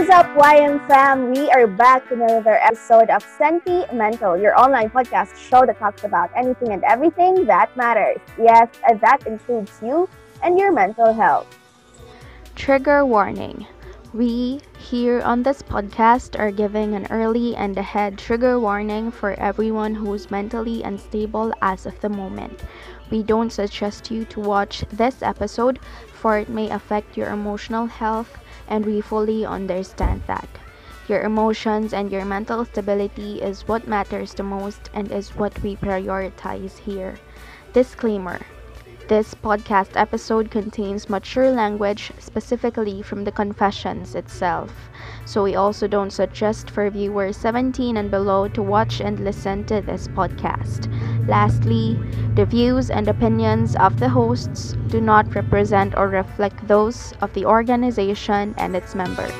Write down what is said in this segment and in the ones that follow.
What is up, YM fam? We are back to another episode of Sentimental, your online podcast show that talks about anything and everything that matters. Yes, and that includes you and your mental health. Trigger warning. We here on this podcast are giving an early and ahead trigger warning for everyone who's mentally unstable as of the moment. We don't suggest you to watch this episode for it may affect your emotional health and we fully understand that. Your emotions and your mental stability is what matters the most and is what we prioritize here. Disclaimer this podcast episode contains mature language specifically from the confessions itself, so we also don't suggest for viewers 17 and below to watch and listen to this podcast. Lastly, the views and opinions of the hosts do not represent or reflect those of the organization and its members.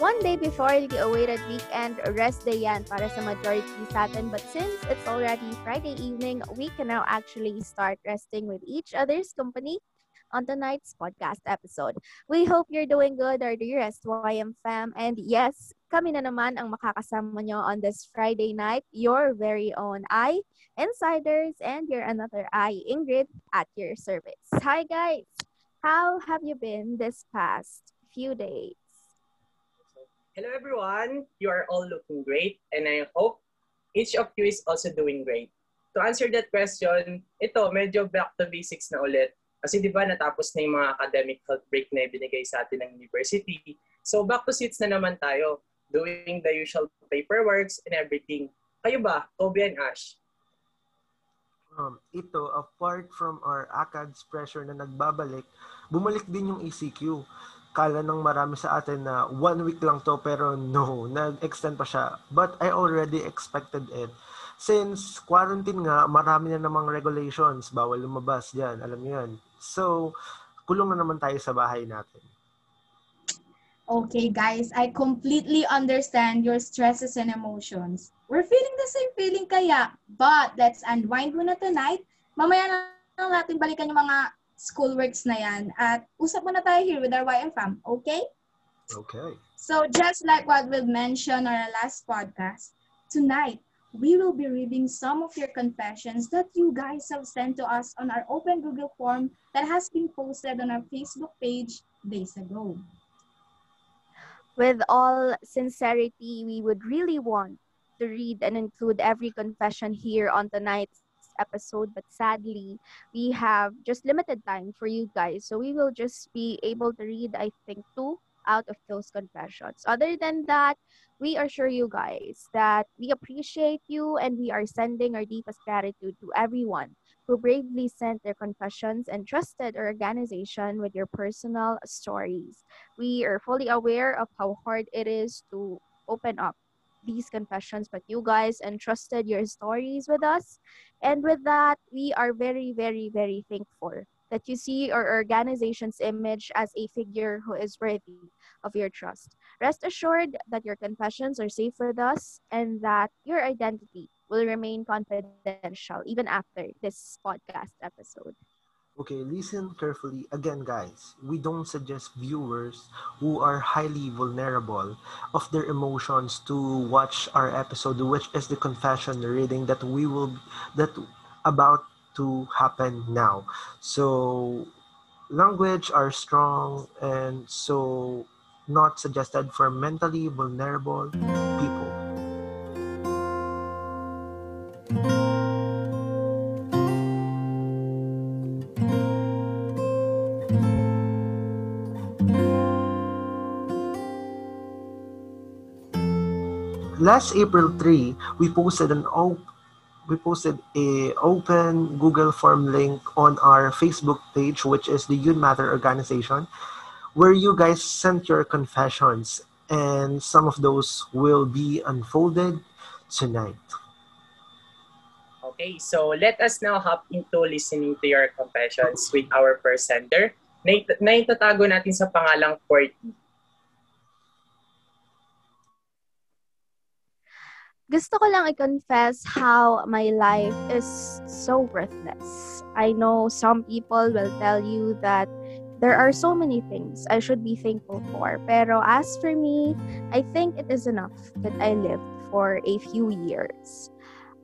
One day before the awaited weekend, rest day yan para sa majority sa atin. But since it's already Friday evening, we can now actually start resting with each other's company on tonight's podcast episode. We hope you're doing good or the rest YM fam. And yes, kami na naman ang makakasama nyo on this Friday night, your very own I, Insiders, and your another I, Ingrid, at your service. Hi guys! How have you been this past few days? Hello everyone, you are all looking great and I hope each of you is also doing great. To answer that question, ito medyo back to basics na ulit. Kasi di ba natapos na yung mga academic health break na ibinigay sa atin ng university. So back to seats na naman tayo, doing the usual paperworks and everything. Kayo ba, Toby and Ash? Um, ito, apart from our ACADS pressure na nagbabalik, bumalik din yung ECQ kala ng marami sa atin na one week lang to pero no, nag-extend pa siya. But I already expected it. Since quarantine nga, marami na namang regulations. Bawal lumabas dyan. Alam niyo yan. So, kulong na naman tayo sa bahay natin. Okay, guys, I completely understand your stresses and emotions. We're feeling the same feeling kaya. But let's unwind muna tonight. Mamaya na natin balikan yung mga schoolworks na yan. At usap muna tayo here with our YM fam, okay? Okay. So just like what we mentioned on our last podcast, tonight we will be reading some of your confessions that you guys have sent to us on our open Google form that has been posted on our Facebook page days ago. With all sincerity, we would really want to read and include every confession here on tonight's episode, but sadly, we have just limited time for you guys. So we will just be able to read, I think, two out of those confessions. Other than that, we assure you guys that we appreciate you and we are sending our deepest gratitude to everyone who bravely sent their confessions and trusted our organization with your personal stories. We are fully aware of how hard it is to open up these confessions, but you guys entrusted your stories with us. And with that, we are very, very, very thankful that you see our organization's image as a figure who is worthy of your trust. Rest assured that your confessions are safe with us and that your identity will remain confidential even after this podcast episode. Okay, listen carefully. Again, guys, we don't suggest viewers who are highly vulnerable of their emotions to watch our episode, which is the confession reading that we will that about to happen now. So, language are strong and so not suggested for mentally vulnerable people. Last April 3, we posted an op- we posted a open Google form link on our Facebook page, which is the Youth Matter organization, where you guys sent your confessions, and some of those will be unfolded tonight. Okay, so let us now hop into listening to your confessions with our first sender na, it- na itatago natin sa pangalang Courtney. Gusto ko lang i-confess how my life is so worthless. I know some people will tell you that There are so many things I should be thankful for, pero as for me, I think it is enough that I lived for a few years.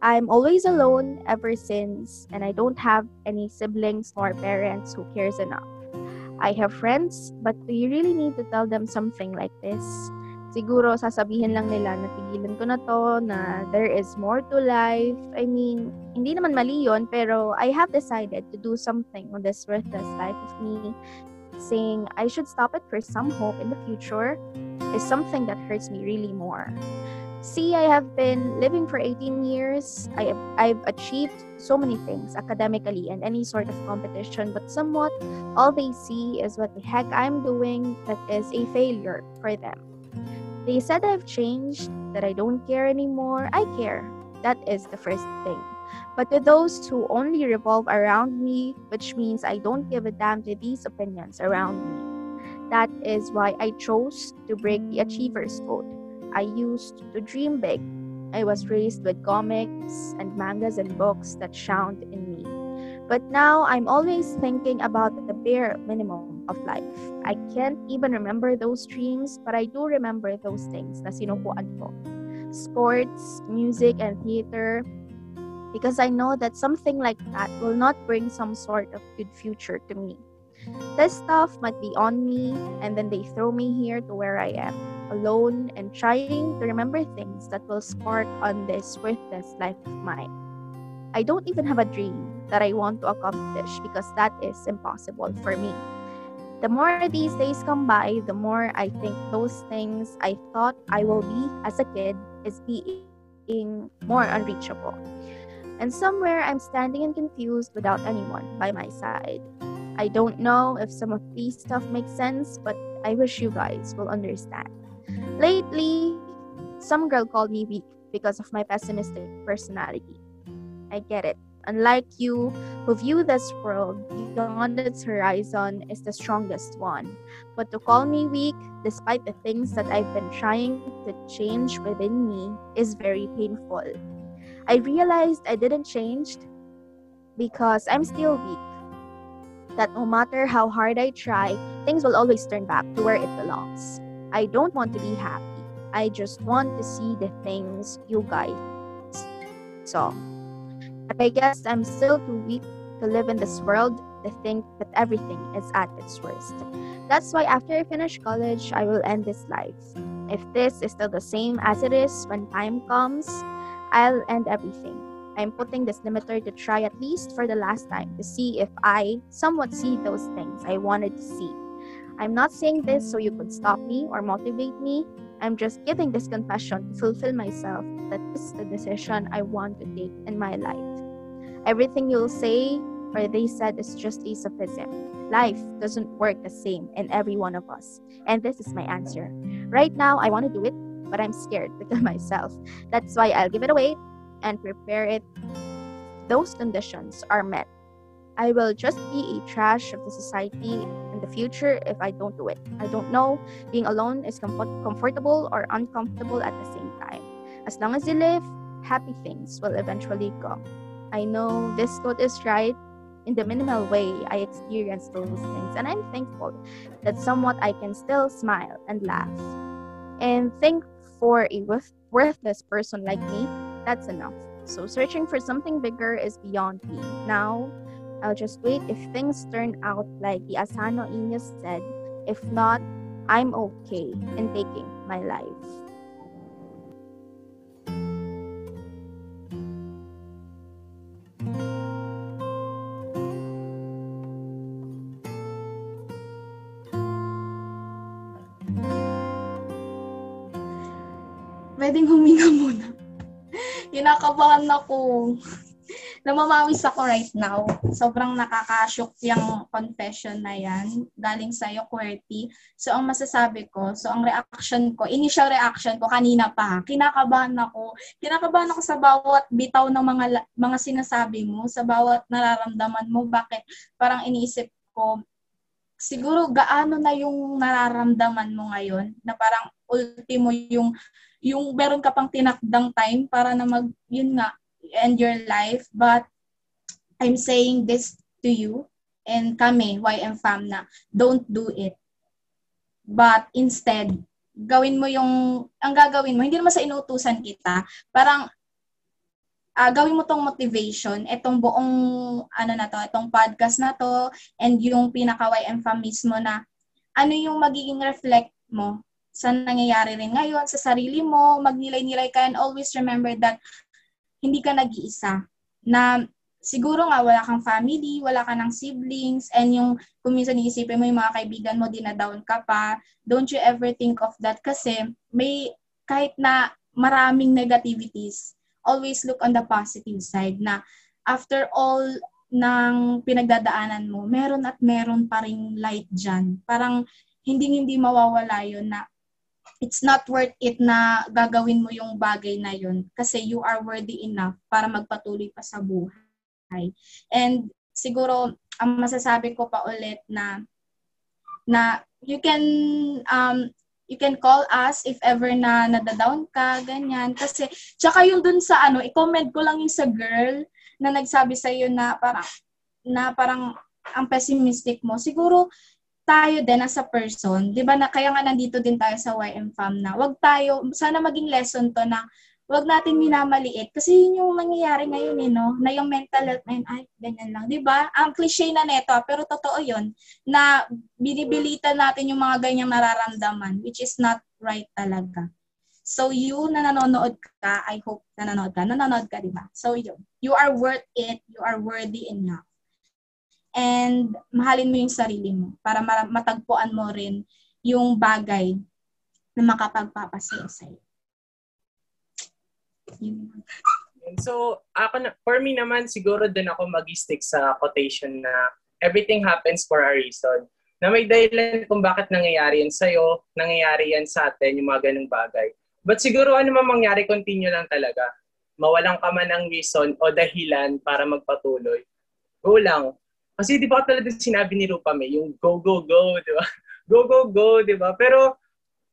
I'm always alone ever since, and I don't have any siblings nor parents who cares enough. I have friends, but do you really need to tell them something like this? Siguro sasabihin lang nila na tigilan ko na to, na there is more to life. I mean, hindi naman mali yun, pero I have decided to do something on this worthless life of me. Saying I should stop it for some hope in the future is something that hurts me really more. See, I have been living for 18 years. I have, I've achieved so many things academically and any sort of competition, but somewhat all they see is what the heck I'm doing that is a failure for them. They said I've changed, that I don't care anymore. I care. That is the first thing. But to those who only revolve around me, which means I don't give a damn to these opinions around me, that is why I chose to break the achiever's code. I used to dream big. I was raised with comics and mangas and books that sound in me. But now I'm always thinking about the bare minimum of life. I can't even remember those dreams, but I do remember those things na sinukuan ko. Sports, music, and theater. Because I know that something like that will not bring some sort of good future to me. This stuff might be on me, and then they throw me here to where I am, alone and trying to remember things that will spark on this worthless life of mine. I don't even have a dream that I want to accomplish because that is impossible for me. The more these days come by, the more I think those things I thought I will be as a kid is being more unreachable. And somewhere I'm standing and confused without anyone by my side. I don't know if some of these stuff makes sense, but I wish you guys will understand. Lately, some girl called me weak because of my pessimistic personality. I get it. Unlike you, who view this world beyond its horizon, is the strongest one. But to call me weak, despite the things that I've been trying to change within me, is very painful. I realized I didn't change because I'm still weak. That no matter how hard I try, things will always turn back to where it belongs. I don't want to be happy. I just want to see the things you guys saw. I guess I'm still too weak to live in this world to think that everything is at its worst. That's why after I finish college, I will end this life. If this is still the same as it is when time comes, I'll end everything. I'm putting this limiter to try at least for the last time to see if I somewhat see those things I wanted to see. I'm not saying this so you could stop me or motivate me. I'm just giving this confession to fulfill myself that this is the decision I want to take in my life. Everything you'll say or they said is just a sophism. Life doesn't work the same in every one of us. And this is my answer. Right now, I want to do it, but I'm scared to kill myself. That's why I'll give it away and prepare it. Those conditions are met. I will just be a trash of the society the future if I don't do it. I don't know. Being alone is comfort- comfortable or uncomfortable at the same time. As long as you live, happy things will eventually come. I know this quote is right in the minimal way I experienced those things, and I'm thankful that somewhat I can still smile and laugh. And think for a worth- worthless person like me, that's enough. So searching for something bigger is beyond me. Now, I'll just wait if things turn out like the Asano Inyas said. If not, I'm okay in taking my life. Pwedeng huminga muna. Kinakabahan ako. Namamawis ako right now. Sobrang nakakashock yung confession na yan. Galing sa'yo, QWERTY. So, ang masasabi ko, so ang reaction ko, initial reaction ko kanina pa, kinakabahan ako. Kinakabahan ako sa bawat bitaw ng mga mga sinasabi mo, sa bawat nararamdaman mo. Bakit? Parang iniisip ko, siguro gaano na yung nararamdaman mo ngayon na parang ultimo yung yung meron ka pang tinakdang time para na mag yun nga end your life but I'm saying this to you and kami, YM fam na, don't do it. But instead, gawin mo yung, ang gagawin mo, hindi naman sa inutusan kita, parang uh, gawin mo tong motivation, itong buong ano na to, itong podcast na to, and yung pinaka YM fam mismo na ano yung magiging reflect mo sa nangyayari rin ngayon, sa sarili mo, magnilay-nilay ka and always remember that hindi ka nag-iisa. Na siguro nga wala kang family, wala ka ng siblings, and yung kung minsan iisipin mo yung mga kaibigan mo, dinadown ka pa, don't you ever think of that kasi may kahit na maraming negativities, always look on the positive side na after all ng pinagdadaanan mo, meron at meron pa ring light dyan. Parang hindi-hindi mawawala yun na it's not worth it na gagawin mo yung bagay na yun kasi you are worthy enough para magpatuloy pa sa buhay. And siguro, ang masasabi ko pa ulit na na you can um you can call us if ever na nadadown ka, ganyan. Kasi, tsaka yung dun sa ano, i-comment ko lang yung sa girl na nagsabi sa iyo na parang, na parang ang pessimistic mo. Siguro, tayo din as a person, 'di ba na kaya nga nandito din tayo sa YM Fam na. Wag tayo sana maging lesson to na wag natin minamaliit kasi yun yung nangyayari ngayon eh no, na yung mental health na yun, ay ganyan lang, ba? Ang cliche na neto, pero totoo 'yun na binibilitan natin yung mga ganyang nararamdaman which is not right talaga. So you na nanonood ka, I hope na nanonood ka. Nanonood ka, di ba? So yun, you are worth it, you are worthy enough and mahalin mo yung sarili mo para matagpuan mo rin yung bagay na makapagpapasaya sa'yo. So, ako na, for me naman, siguro din ako mag-stick sa quotation na everything happens for a reason. Na may dahilan kung bakit nangyayari yan sa'yo, nangyayari yan sa atin, yung mga ganung bagay. But siguro ano man mangyari, continue lang talaga. Mawalan ka man ng reason o dahilan para magpatuloy. Go lang. Kasi di ba talaga sinabi ni Rupa May, yung go, go, go, di ba? Go, go, go, di ba? Pero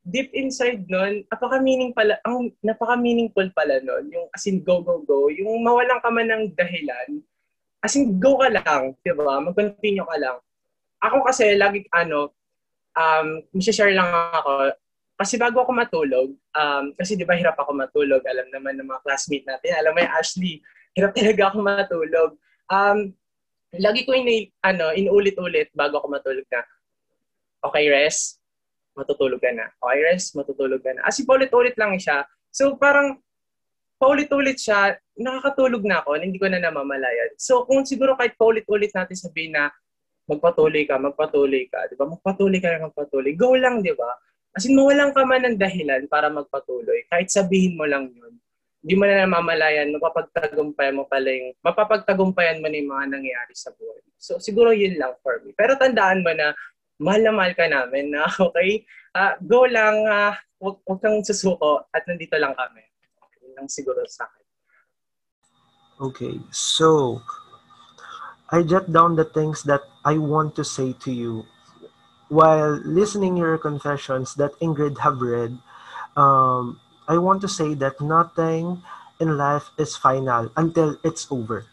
deep inside nun, napaka-meaning pala, ang napaka-meaningful pala nun, yung as in go, go, go, yung mawalan ka man ng dahilan, as in go ka lang, di ba? Mag-continue ka lang. Ako kasi, lagi, ano, um, share lang ako, kasi bago ako matulog, um, kasi di ba hirap ako matulog, alam naman ng mga classmate natin, alam mo Ashley, hirap talaga ako matulog. Um, lagi ko ini ano, inuulit-ulit bago ako matulog na, okay, rest, matutulog ka na. Okay, rest, matutulog ka na. As in, paulit-ulit lang siya. So, parang, paulit-ulit siya, nakakatulog na ako, hindi ko na namamalayan. So, kung siguro kahit paulit-ulit natin sabihin na, magpatuloy ka, magpatuloy ka, di ba? Magpatuloy ka magpatuloy. Go lang, di ba? As in, mawalan ka man ng dahilan para magpatuloy. Kahit sabihin mo lang yun di mo na namamalayan, mapapagtagumpayan mo pala yung, mapapagtagumpayan mo na yung mga nangyayari sa buhay. So, siguro yun lang for me. Pero tandaan mo na, mahal na mahal ka namin na, okay? Uh, go lang, uh, wag, wag kang susuko at nandito lang kami. Okay, yun lang siguro sa akin. Okay, so, I jot down the things that I want to say to you while listening your confessions that Ingrid have read. Um, I want to say that nothing in life is final until it's over.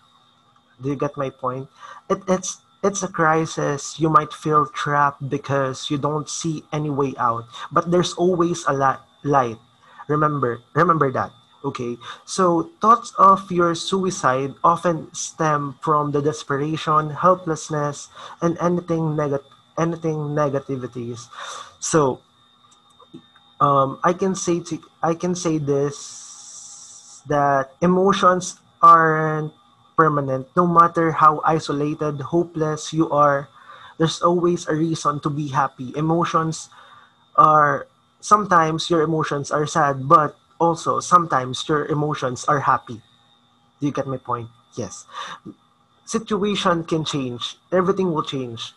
Do you get my point? It, it's it's a crisis. You might feel trapped because you don't see any way out, but there's always a light. Remember, remember that. Okay, so thoughts of your suicide often stem from the desperation, helplessness, and anything negative, anything negativities. So um, I can say to I can say this that emotions aren't permanent. No matter how isolated, hopeless you are, there's always a reason to be happy. Emotions are sometimes your emotions are sad, but also sometimes your emotions are happy. Do you get my point? Yes. Situation can change. Everything will change.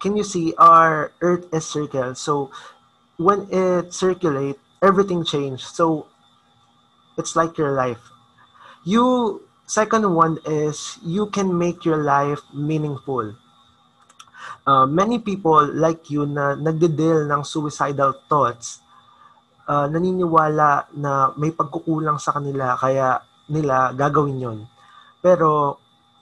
Can you see our earth is circle? So when it circulate, everything changed. So it's like your life. You second one is you can make your life meaningful. Uh, many people like you na nagde-deal ng suicidal thoughts, uh, naniniwala na may pagkukulang sa kanila kaya nila gagawin yon. Pero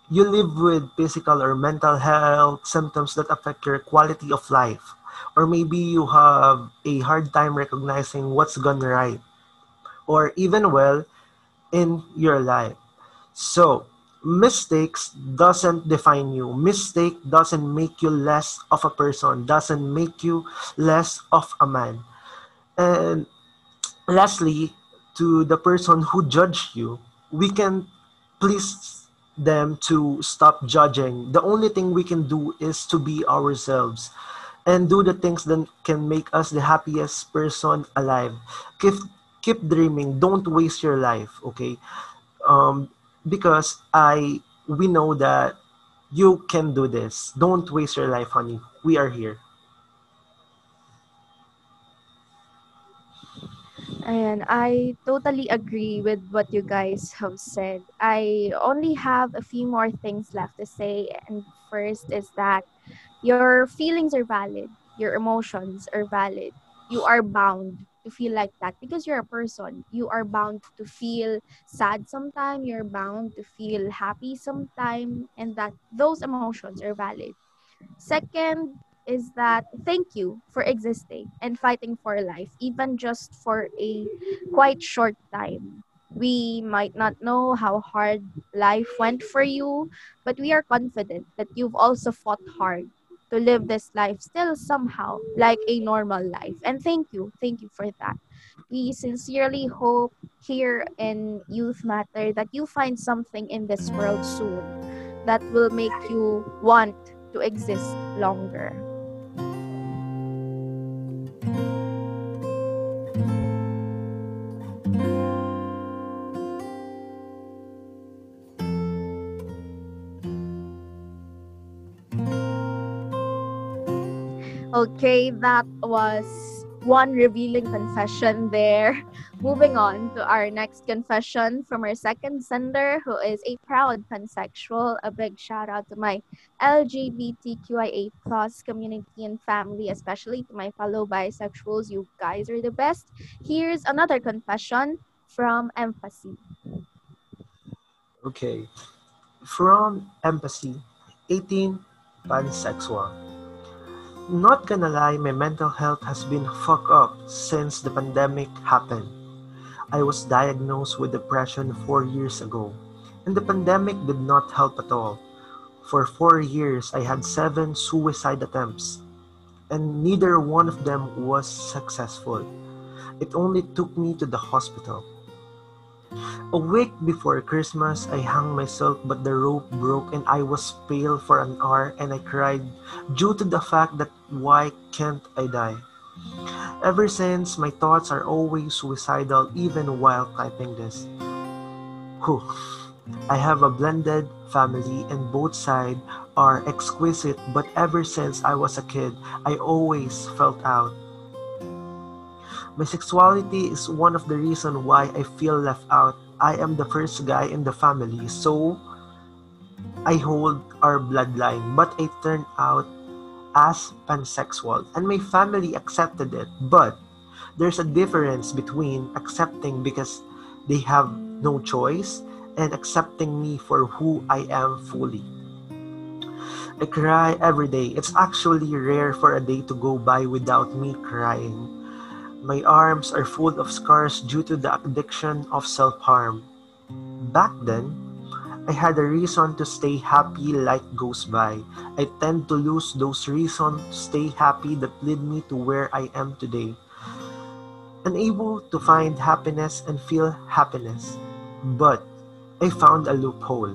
you live with physical or mental health symptoms that affect your quality of life. Or maybe you have a hard time recognizing what's gone right. Or even well in your life. So, mistakes doesn't define you. Mistake doesn't make you less of a person, doesn't make you less of a man. And lastly, to the person who judged you, we can please them to stop judging. The only thing we can do is to be ourselves and do the things that can make us the happiest person alive. Keep keep dreaming. Don't waste your life, okay? Um, because I we know that you can do this. Don't waste your life, honey. We are here. And I totally agree with what you guys have said. I only have a few more things left to say. And first is that your feelings are valid, your emotions are valid. You are bound to feel like that because you're a person. You are bound to feel sad sometime, you're bound to feel happy sometime, and that those emotions are valid. Second, is that thank you for existing and fighting for life, even just for a quite short time. We might not know how hard life went for you, but we are confident that you've also fought hard to live this life still somehow like a normal life. And thank you. Thank you for that. We sincerely hope here in Youth Matter that you find something in this world soon that will make you want to exist longer. Okay, that was one revealing confession there. Moving on to our next confession from our second sender, who is a proud pansexual. A big shout out to my LGBTQIA plus community and family, especially to my fellow bisexuals. You guys are the best. Here's another confession from Empathy. Okay. From Empathy, 18, pansexual. Not gonna lie, my mental health has been fucked up since the pandemic happened. I was diagnosed with depression four years ago, and the pandemic did not help at all. For four years, I had seven suicide attempts, and neither one of them was successful. It only took me to the hospital. A week before Christmas, I hung myself, but the rope broke and I was pale for an hour and I cried due to the fact that why can't I die? Ever since, my thoughts are always suicidal even while typing this. Whew. I have a blended family and both sides are exquisite, but ever since I was a kid, I always felt out. My sexuality is one of the reasons why I feel left out. I am the first guy in the family, so I hold our bloodline, but I turned out as pansexual and my family accepted it. But there's a difference between accepting because they have no choice and accepting me for who I am fully. I cry every day. It's actually rare for a day to go by without me crying. My arms are full of scars due to the addiction of self harm. Back then, I had a reason to stay happy life goes by. I tend to lose those reasons to stay happy that lead me to where I am today. Unable to find happiness and feel happiness. But I found a loophole.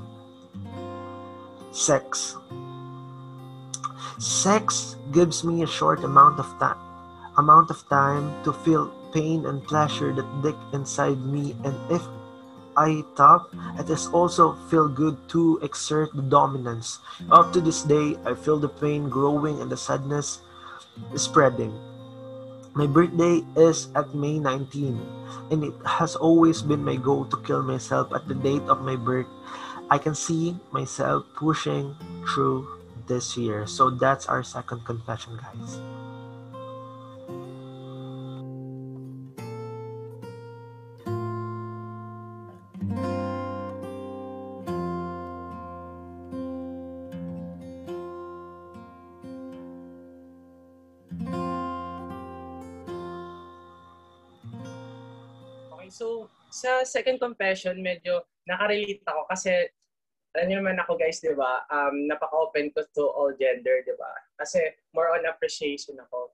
Sex. Sex gives me a short amount of time amount of time to feel pain and pleasure that dig inside me and if I talk, it is also feel good to exert the dominance. Up to this day, I feel the pain growing and the sadness spreading. My birthday is at May 19, and it has always been my goal to kill myself at the date of my birth. I can see myself pushing through this year. So that's our second confession, guys. Second confession, medyo nakarelate ako kasi alam niyo naman ako guys, di ba? Um, napaka-open ko to all gender, di ba? Kasi more on appreciation ako.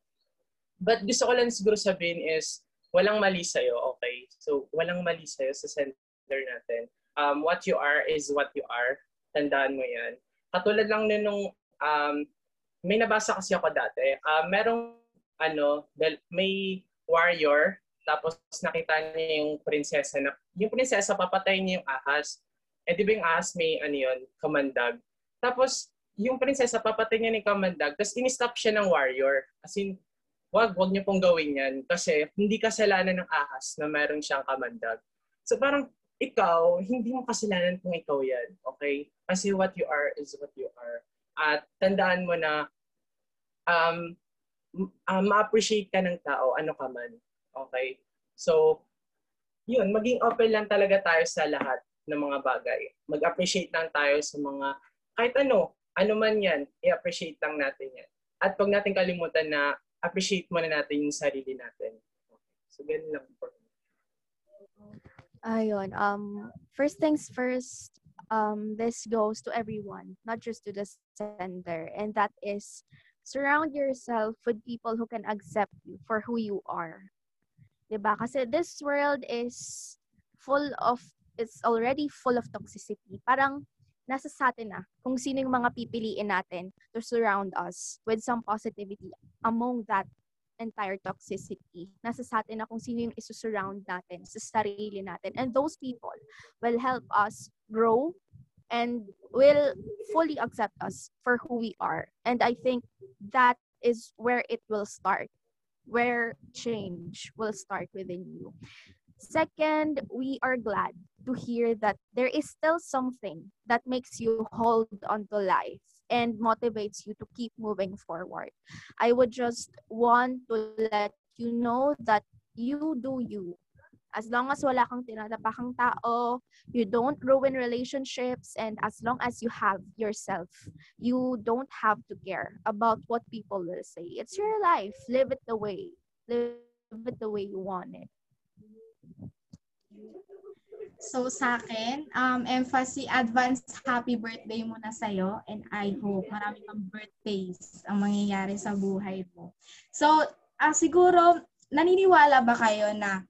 But gusto ko lang siguro sabihin is, walang mali sa'yo, okay? So, walang mali sa'yo sa center natin. Um, what you are is what you are. Tandaan mo yan. Katulad lang nun nung, um, may nabasa kasi ako dati. Uh, merong, ano, may warrior, tapos nakita niya yung prinsesa na, yung prinsesa papatayin niya yung ahas. Eh di ba yung ahas may, ano yun, kamandag. Tapos, yung prinsesa papatayin niya ni kamandag, tapos in-stop siya ng warrior. As in, wag, wag niyo pong gawin yan. Kasi hindi kasalanan ng ahas na meron siyang kamandag. So parang, ikaw, hindi mo kasalanan kung ikaw yan. Okay? Kasi what you are is what you are. At tandaan mo na um, uh, ma-appreciate ka ng tao, ano ka man. Okay? So, yun, maging open lang talaga tayo sa lahat ng mga bagay. Mag-appreciate lang tayo sa mga, kahit ano, ano man yan, i-appreciate lang natin yan. At huwag natin kalimutan na appreciate muna natin yung sarili natin. So, ganun lang me. Ayun. Um, first things first, um, this goes to everyone, not just to the sender. And that is, surround yourself with people who can accept you for who you are. 'Di ba? Kasi this world is full of it's already full of toxicity. Parang nasa sa atin na kung sino yung mga pipiliin natin to surround us with some positivity among that entire toxicity. Nasa sa atin na kung sino yung isusurround natin sa sarili natin. And those people will help us grow and will fully accept us for who we are. And I think that is where it will start where change will start within you. Second, we are glad to hear that there is still something that makes you hold on to life and motivates you to keep moving forward. I would just want to let you know that you do you as long as wala kang tinatapakang tao, you don't ruin relationships, and as long as you have yourself, you don't have to care about what people will say. It's your life. Live it the way. Live it the way you want it. So sa akin, um, emphasis, advance happy birthday muna sa'yo and I hope marami kang birthdays ang mangyayari sa buhay mo. So, uh, siguro, naniniwala ba kayo na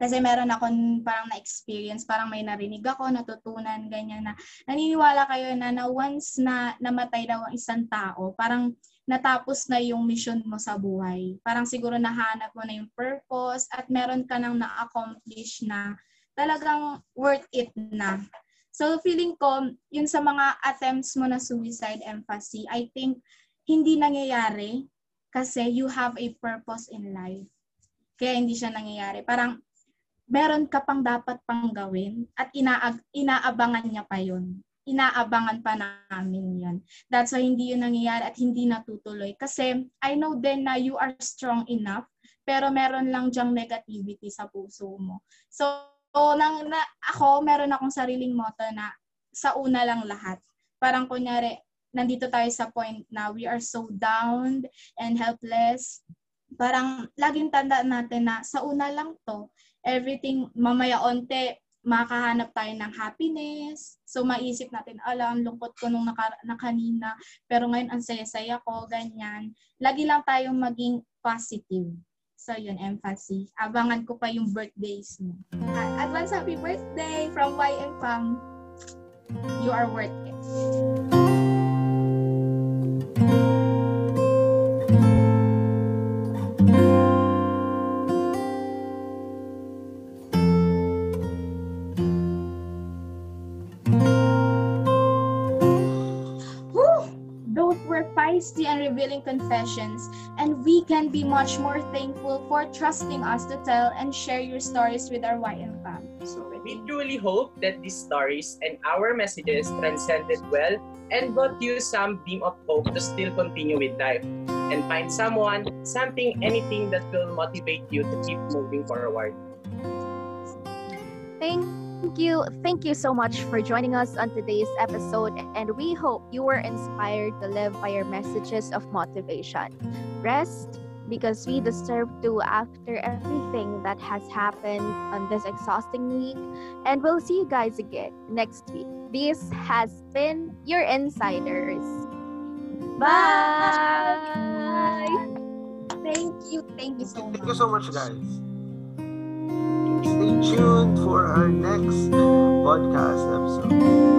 kasi meron akong parang na-experience, parang may narinig ako, natutunan, ganyan na naniniwala kayo na na once na namatay daw ang isang tao, parang natapos na yung mission mo sa buhay. Parang siguro nahanap mo na yung purpose at meron ka nang na-accomplish na talagang worth it na. So feeling ko, yun sa mga attempts mo na suicide empathy, I think hindi nangyayari kasi you have a purpose in life. Kaya hindi siya nangyayari. Parang meron ka pang dapat pang gawin at inaag, inaabangan niya pa yun. Inaabangan pa namin yun. That's why hindi yun nangyayari at hindi natutuloy. Kasi I know then na you are strong enough pero meron lang dyang negativity sa puso mo. So, so nang, na, ako, meron akong sariling motto na sa una lang lahat. Parang kunyari, nandito tayo sa point na we are so down and helpless. Parang laging tanda natin na sa una lang to everything, mamaya onte, makahanap tayo ng happiness. So, maisip natin, ala, ang lungkot ko nung naka, na kanina, pero ngayon ang saya-saya ko, ganyan. Lagi lang tayong maging positive. So, yun, emphasis. Abangan ko pa yung birthdays mo. Advance happy birthday from YM Fam. You are worth it. Confessions, and we can be much more thankful for trusting us to tell and share your stories with our YM fam. So we truly hope that these stories and our messages transcended well and brought you some beam of hope to still continue with life and find someone, something, anything that will motivate you to keep moving forward. Thank Thank you. Thank you so much for joining us on today's episode, and we hope you were inspired to live by your messages of motivation. Rest, because we deserve to after everything that has happened on this exhausting week. And we'll see you guys again next week. This has been your Insiders. Bye! Thank you. Thank you so much. Thank you so much, guys. For our next podcast episode.